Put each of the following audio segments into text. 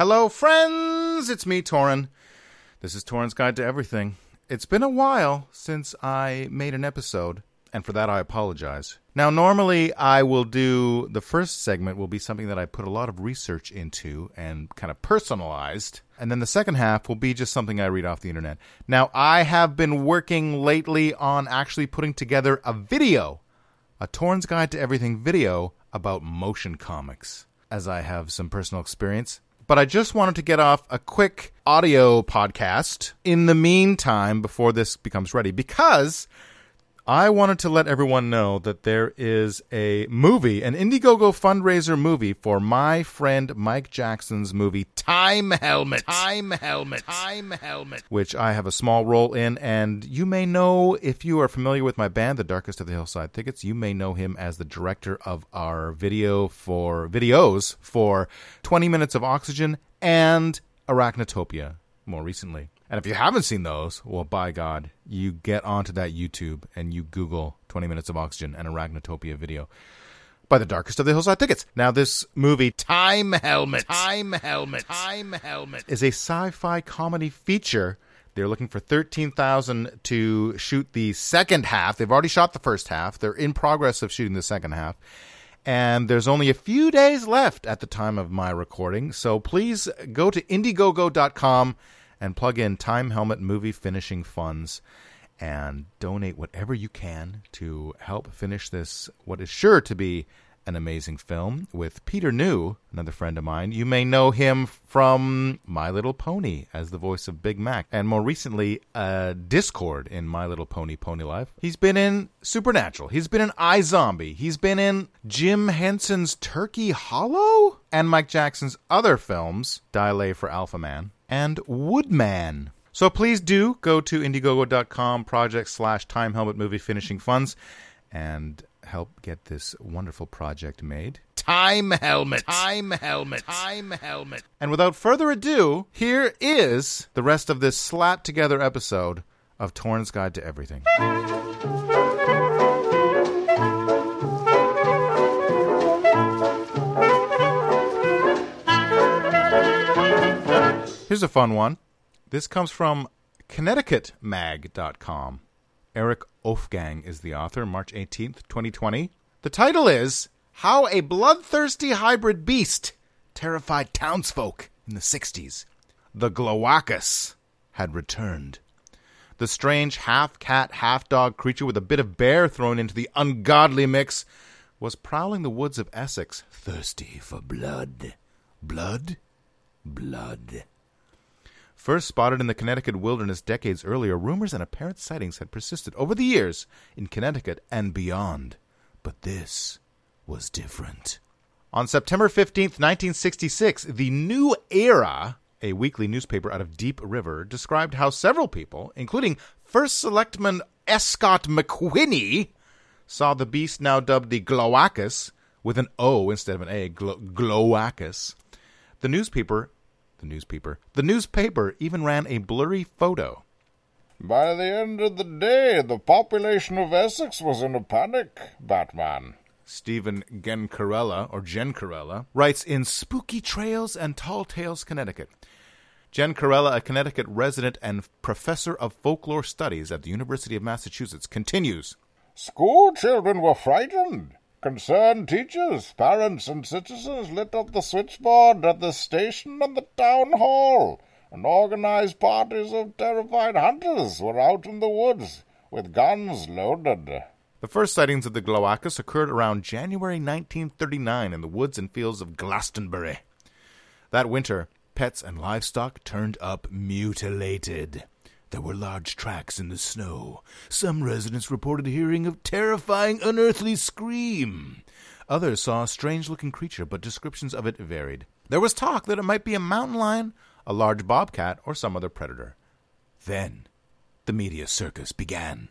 Hello, friends! It's me, Torin. This is Torin's Guide to Everything. It's been a while since I made an episode, and for that I apologize. Now, normally I will do the first segment will be something that I put a lot of research into and kind of personalized, and then the second half will be just something I read off the internet. Now, I have been working lately on actually putting together a video, a Torin's Guide to Everything video about motion comics, as I have some personal experience but I just wanted to get off a quick audio podcast in the meantime before this becomes ready because I wanted to let everyone know that there is a movie, an Indiegogo fundraiser movie for my friend Mike Jackson's movie Time Helmet. Time Helmet. Time Helmet. Which I have a small role in, and you may know if you are familiar with my band, The Darkest of the Hillside Thickets, you may know him as the director of our video for videos for 20 Minutes of Oxygen and Arachnotopia more recently. And if you haven't seen those, well, by God, you get onto that YouTube and you Google 20 Minutes of Oxygen and Arachnotopia video by the darkest of the hillside thickets. Now, this movie, Time Helmet, Time Helmet, Time Helmet, is a sci-fi comedy feature. They're looking for thirteen thousand to shoot the second half. They've already shot the first half. They're in progress of shooting the second half. And there's only a few days left at the time of my recording. So please go to Indiegogo.com and plug in Time Helmet Movie Finishing Funds and donate whatever you can to help finish this, what is sure to be an amazing film with Peter New, another friend of mine. You may know him from My Little Pony as the voice of Big Mac, and more recently, uh, Discord in My Little Pony Pony Life. He's been in Supernatural. He's been in iZombie. He's been in Jim Henson's Turkey Hollow and Mike Jackson's other films, Dilay for Alpha Man and Woodman. So please do go to Indiegogo.com project slash Time Helmet Movie Finishing Funds and help get this wonderful project made. Time Helmet. Time Helmet. Time Helmet. And without further ado, here is the rest of this slapped together episode of Torin's Guide to Everything. Here's a fun one. This comes from ConnecticutMag.com. Eric Ofgang is the author, March 18th, 2020. The title is How a Bloodthirsty Hybrid Beast Terrified Townsfolk in the 60s. The Glawackus had returned. The strange half cat, half dog creature with a bit of bear thrown into the ungodly mix was prowling the woods of Essex, thirsty for blood. Blood? Blood. First spotted in the Connecticut wilderness decades earlier, rumors and apparent sightings had persisted over the years in Connecticut and beyond. But this was different. On September 15th, 1966, the New Era, a weekly newspaper out of Deep River, described how several people, including First Selectman Escott McWhinney, saw the beast now dubbed the Glowacus, with an O instead of an A, Glowacus. The newspaper the newspaper. The newspaper even ran a blurry photo. By the end of the day, the population of Essex was in a panic, Batman. Stephen Gencarella, or Gencarella, writes in Spooky Trails and Tall Tales, Connecticut. Gencarella, a Connecticut resident and professor of folklore studies at the University of Massachusetts, continues School children were frightened. Concerned teachers, parents, and citizens lit up the switchboard at the station and the town hall, and organized parties of terrified hunters were out in the woods with guns loaded. The first sightings of the Glawackus occurred around January 1939 in the woods and fields of Glastonbury. That winter, pets and livestock turned up mutilated. There were large tracks in the snow. Some residents reported hearing a terrifying, unearthly scream. Others saw a strange looking creature, but descriptions of it varied. There was talk that it might be a mountain lion, a large bobcat, or some other predator. Then, the media circus began.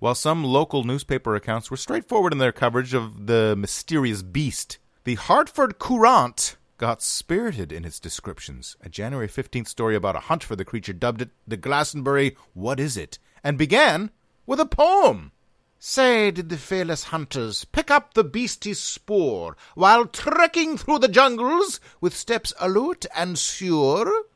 While some local newspaper accounts were straightforward in their coverage of the mysterious beast, the Hartford Courant got spirited in its descriptions. A January 15th story about a hunt for the creature dubbed it the Glastonbury What Is It? and began with a poem. Say, did the fearless hunters pick up the beastie's spoor while trekking through the jungles with steps alert and sure?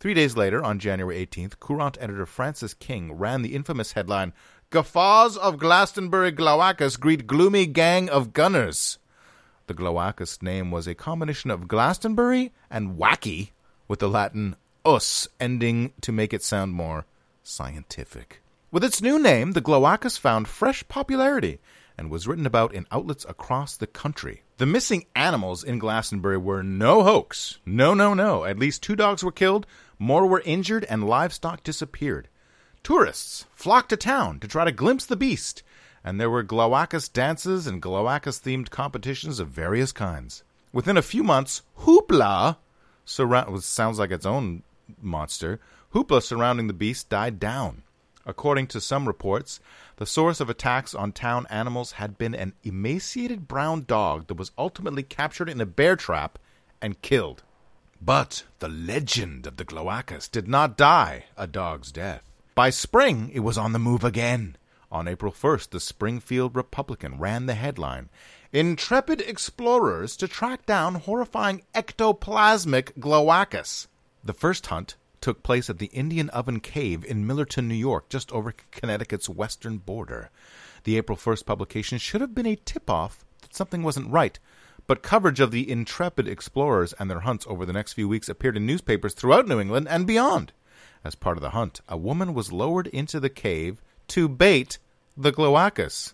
Three days later, on January 18th, Courant editor Francis King ran the infamous headline Guffaws of Glastonbury Glawackus greet gloomy gang of gunners. The Glawackus name was a combination of Glastonbury and wacky, with the Latin us ending to make it sound more scientific. With its new name, the Glawackus found fresh popularity and was written about in outlets across the country. The missing animals in Glastonbury were no hoax. No, no, no. At least two dogs were killed, more were injured, and livestock disappeared. Tourists flocked to town to try to glimpse the beast, and there were Glawackus dances and Glawackus themed competitions of various kinds. Within a few months, hoopla surround sounds like its own monster. Hoopla surrounding the beast died down. According to some reports, the source of attacks on town animals had been an emaciated brown dog that was ultimately captured in a bear trap and killed. But the legend of the Glawackus did not die a dog's death. By spring, it was on the move again. On April 1st, the Springfield Republican ran the headline Intrepid explorers to track down horrifying ectoplasmic Glawackus. The first hunt took place at the Indian Oven Cave in Millerton, New York, just over Connecticut's western border. The April 1st publication should have been a tip off that something wasn't right, but coverage of the intrepid explorers and their hunts over the next few weeks appeared in newspapers throughout New England and beyond. As part of the hunt, a woman was lowered into the cave to bait the Glawackus.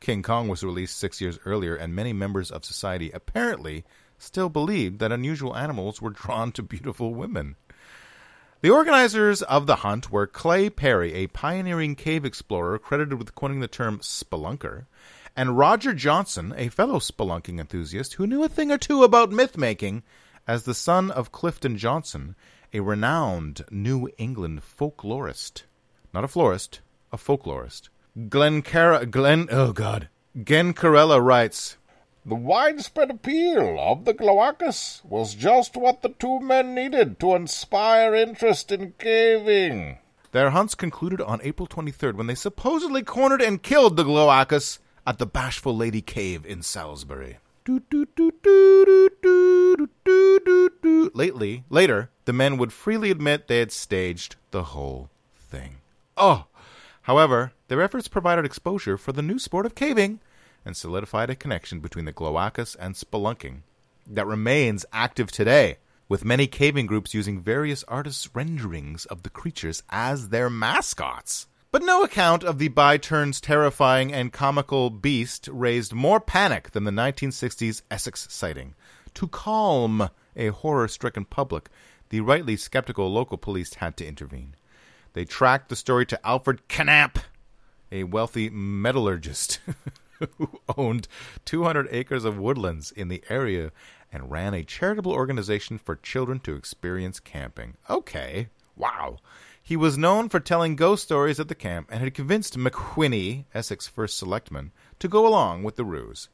King Kong was released six years earlier, and many members of society apparently still believed that unusual animals were drawn to beautiful women. The organizers of the hunt were Clay Perry, a pioneering cave explorer credited with coining the term spelunker, and Roger Johnson, a fellow spelunking enthusiast who knew a thing or two about myth making, as the son of Clifton Johnson, a renowned New England folklorist. Not a florist, a folklorist. Glen Cara Glen oh god. Gen Carella writes the widespread appeal of the Glawackus was just what the two men needed to inspire interest in caving. Their hunts concluded on April 23rd when they supposedly cornered and killed the Glawackus at the Bashful Lady Cave in Salisbury. Lately, later, the men would freely admit they had staged the whole thing. Oh! However, their efforts provided exposure for the new sport of caving and solidified a connection between the Glawackus and spelunking that remains active today, with many caving groups using various artists' renderings of the creatures as their mascots. But no account of the by turns terrifying and comical beast raised more panic than the 1960s Essex sighting. To calm a horror stricken public, the rightly skeptical local police had to intervene. They tracked the story to Alfred Knapp, a wealthy metallurgist who owned 200 acres of woodlands in the area and ran a charitable organization for children to experience camping. Okay, wow. He was known for telling ghost stories at the camp and had convinced McWhinney, Essex's first selectman, to go along with the ruse.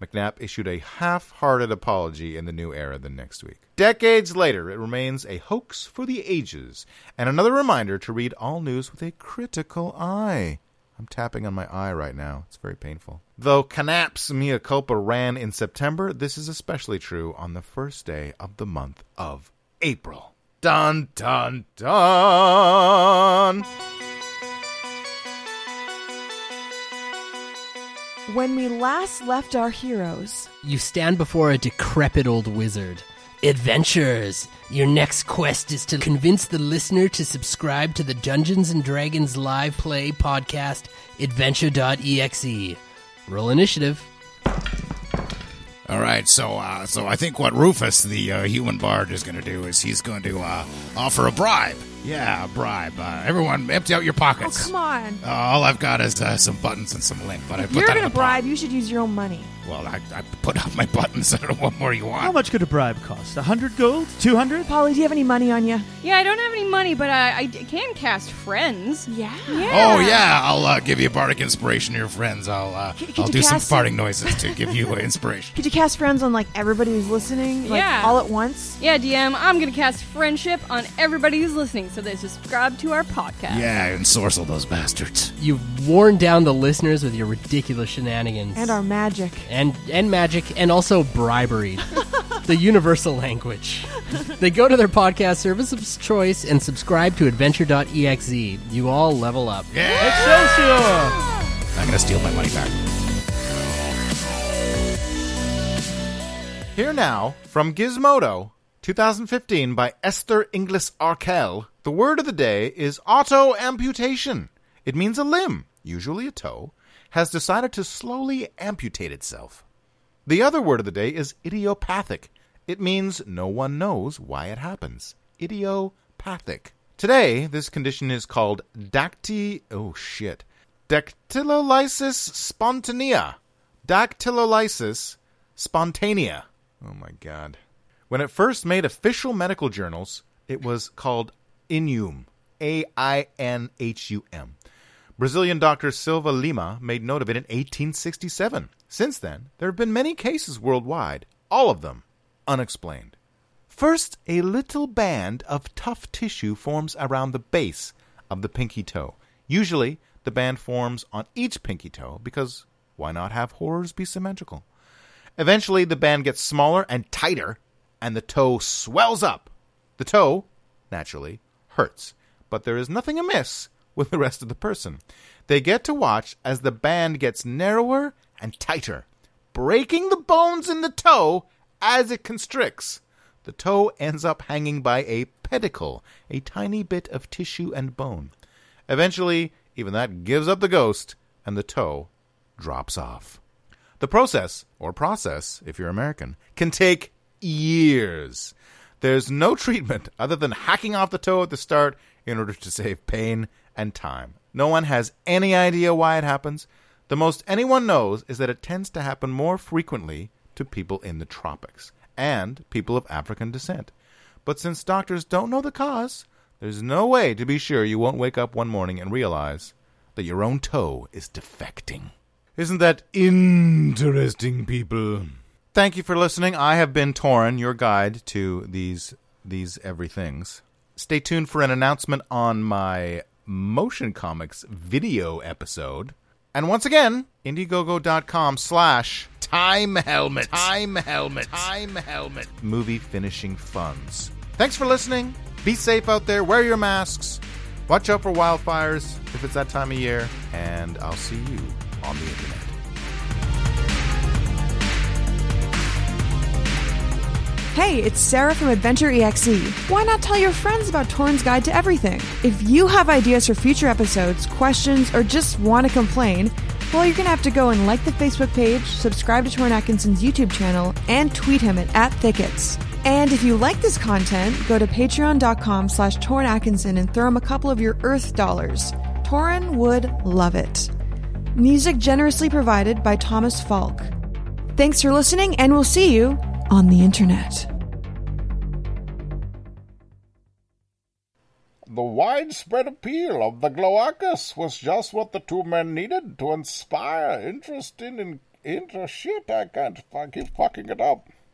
McNabb issued a half hearted apology in the new era the next week. Decades later, it remains a hoax for the ages, and another reminder to read all news with a critical eye. I'm tapping on my eye right now. It's very painful. Though Knapp's mea culpa ran in September, this is especially true on the first day of the month of April. Dun dun dun! When we last left our heroes, You stand before a decrepit old wizard. Adventurers, your next quest is to convince the listener to subscribe to the Dungeons and Dragons live play podcast, adventure.exe. Roll initiative. All right, so uh, so I think what Rufus, the uh, human bard, is going to do is he's going to uh, offer a bribe. Yeah, a bribe. Uh, everyone, empty out your pockets. oh come on! Uh, all I've got is uh, some buttons and some lint, but I If put you're that gonna the bribe, you should use your own money. Well, I, I put up my buttons. I don't know what more you want. How much could a bribe cost? A hundred gold? Two hundred? Polly, do you have any money on you? Yeah, I don't have any money, but I, I d- can cast friends. Yeah. Oh yeah, I'll uh, give you a bardic inspiration to your friends. I'll uh, Could- could I'll you do some cast farting noises to give you uh, inspiration. Could you cast friends on like everybody who's listening, like Yeah. all at once? Yeah, DM, I'm gonna cast friendship on everybody who's listening, so they subscribe to our podcast. Yeah, and sorcel those bastards. You've worn down the listeners with your ridiculous shenanigans. And our magic. and and and magic and also bribery the universal language they go to their podcast service of choice and subscribe to adventure.exe you all level up Excelsior! I'm gonna steal my money back. Here now, from Gizmodo, 2015 by Esther Inglis Arkell, the word of the day is auto amputation. It means a limb, usually a toe, has decided to slowly amputate itself. The other word of the day is idiopathic. It means no one knows why it happens. Idiopathic. Today, this condition is called dacty. Oh shit. Dactylolysis spontanea. Dactylolysis spontanea. Oh my god. When it first made official medical journals, it was called Ainhum. A I N H U M. Brazilian doctor Silva Lima made note of it in 1867. Since then, there have been many cases worldwide, all of them unexplained. First, a little band of tough tissue forms around the base of the pinky toe. Usually, the band forms on each pinky toe because why not have horrors be symmetrical? Eventually, the band gets smaller and tighter, and the toe swells up. The toe, naturally, hurts, but there is nothing amiss with the rest of the person. They get to watch as the band gets narrower and tighter, breaking the bones in the toe as it constricts. The toe ends up hanging by a pedicle, a tiny bit of tissue and bone. Eventually, even that gives up the ghost, and the toe drops off. The process, or process if you're American, can take years. There's no treatment other than hacking off the toe at the start in order to save pain and time. No one has any idea why it happens. The most anyone knows is that it tends to happen more frequently to people in the tropics and people of African descent. But since doctors don't know the cause, there's no way to be sure you won't wake up one morning and realize that your own toe is defecting. Isn't that interesting, people? Thank you for listening. I have been Torin, your guide to these these everythings. Stay tuned for an announcement on my motion comics video episode. And once again, Indiegogo.com slash time helmet. Time helmet. Time helmet. Movie finishing funds. Thanks for listening. Be safe out there. Wear your masks. Watch out for wildfires if it's that time of year. And I'll see you on the internet. Hey, it's Sarah from Adventure EXE. Why not tell your friends about Torin's Guide to Everything? If you have ideas for future episodes, questions, or just want to complain, well, you're going to have to go and like the Facebook page, subscribe to Torin Atkinson's YouTube channel, and tweet him at, at Thickets. And if you like this content, go to patreon.com slash Torn Atkinson and throw him a couple of your Earth dollars. Torin would love it. Music generously provided by Thomas Falk. Thanks for listening, and we'll see you on the internet. The widespread appeal of the Glawackus was just what the two men needed to inspire interest in, in, inter shit. I can't I keep fucking it up.